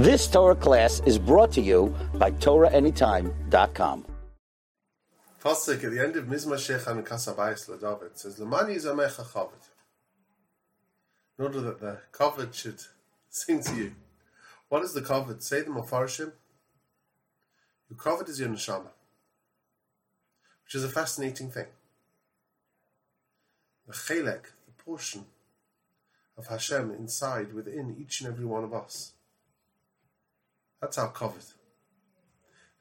This Torah class is brought to you by TorahAnytime.com. Pasuk at the end of Mizmor Shir Chanukas HaBayis LaDavid says, Lamani Zamecha Chavod. In order that the Kavod should sing to you. What is the Kavod? Say the Mefarshim. Your Kavod is your neshama, which is a fascinating thing. The Chelek, the portion of Hashem inside, within each and every one of us. That's our Kavod.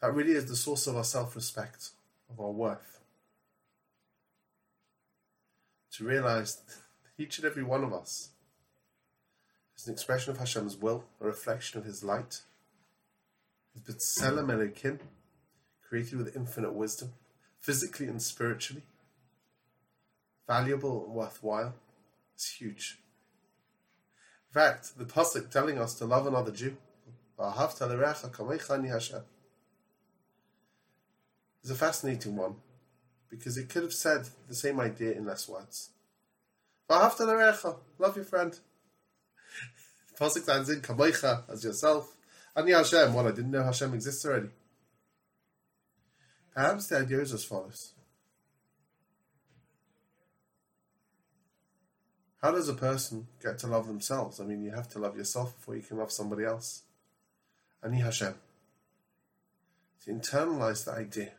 That really is the source of our self respect, of our worth. To realize that each and every one of us is an expression of Hashem's will, a reflection of His light. His B'Tselem Elokim, created with infinite wisdom, physically and spiritually, valuable and worthwhile. is huge. In fact, the pasuk telling us to love another Jew, is a fascinating one because it could have said the same idea in less words. Love your friend. Pasuk stands in as yourself. Ani Hashem. What I didn't know Hashem exists already. Perhaps the idea is as follows. How does a person get to love themselves? I mean, you have to love yourself before you can love somebody else. Ani Hashem. To internalize the idea,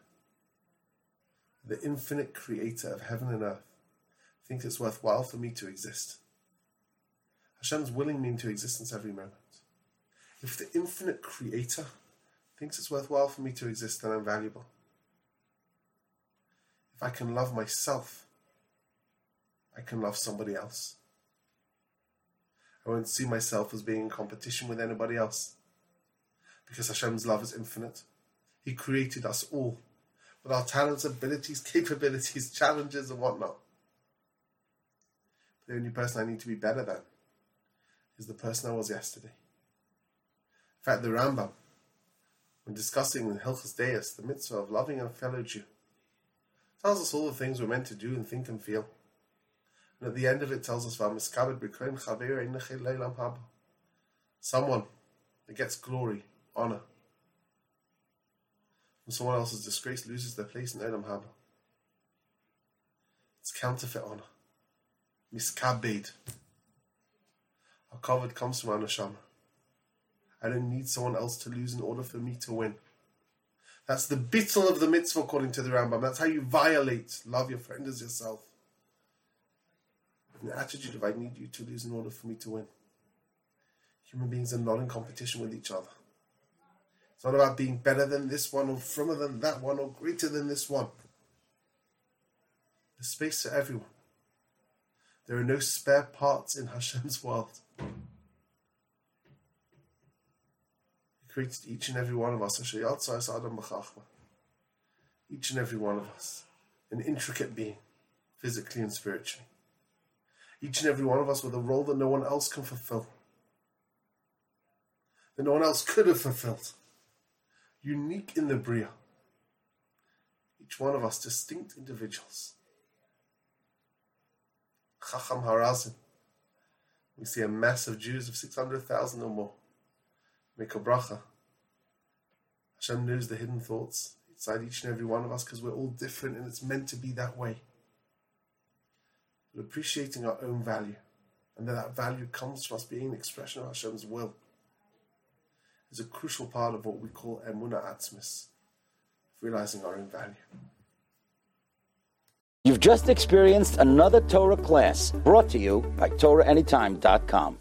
the infinite creator of heaven and earth thinks it's worthwhile for me to exist. Hashem's willing me into existence every moment. If the infinite creator thinks it's worthwhile for me to exist, then I'm valuable. If I can love myself, I can love somebody else. I won't see myself as being in competition with anybody else. Because Hashem's love is infinite. He created us all with our talents, abilities, capabilities, challenges, and whatnot. The only person I need to be better than is the person I was yesterday. In fact, the Rambam, when discussing in Hilchas Deos the mitzvah of loving a fellow Jew, tells us all the things we're meant to do and think and feel. And at the end of it tells us, Someone that gets glory, honor. When someone else's disgrace loses their place in Olam Haba. It's counterfeit honor. Miskabed. Our Kavod comes from our. I don't need someone else to lose in order for me to win. That's the bittul of the mitzvah according to the Rambam. That's how you violate love your friend as yourself. The attitude of I need you to lose in order for me to win. Human beings are not in competition with each other. It's not about being better than this one or firmer than that one or greater than this one. There's space for everyone. There are no spare parts in Hashem's world. He created each and every one of us. Each and every one of us. An intricate being, physically and spiritually. Each and every one of us with a role that no one else can fulfill. That no one else could have fulfilled. Unique in the Bria. Each one of us distinct individuals. Chacham Harazim. We see a mass of Jews of 600,000 or more. Make a bracha. Hashem knows the hidden thoughts inside each and every one of us because we're all different and it's meant to be that way. But appreciating our own value and that that value comes from us being an expression of Hashem's will is a crucial part of what we call emuna atzmis, realizing our own value. You've just experienced another Torah class brought to you by TorahAnytime.com.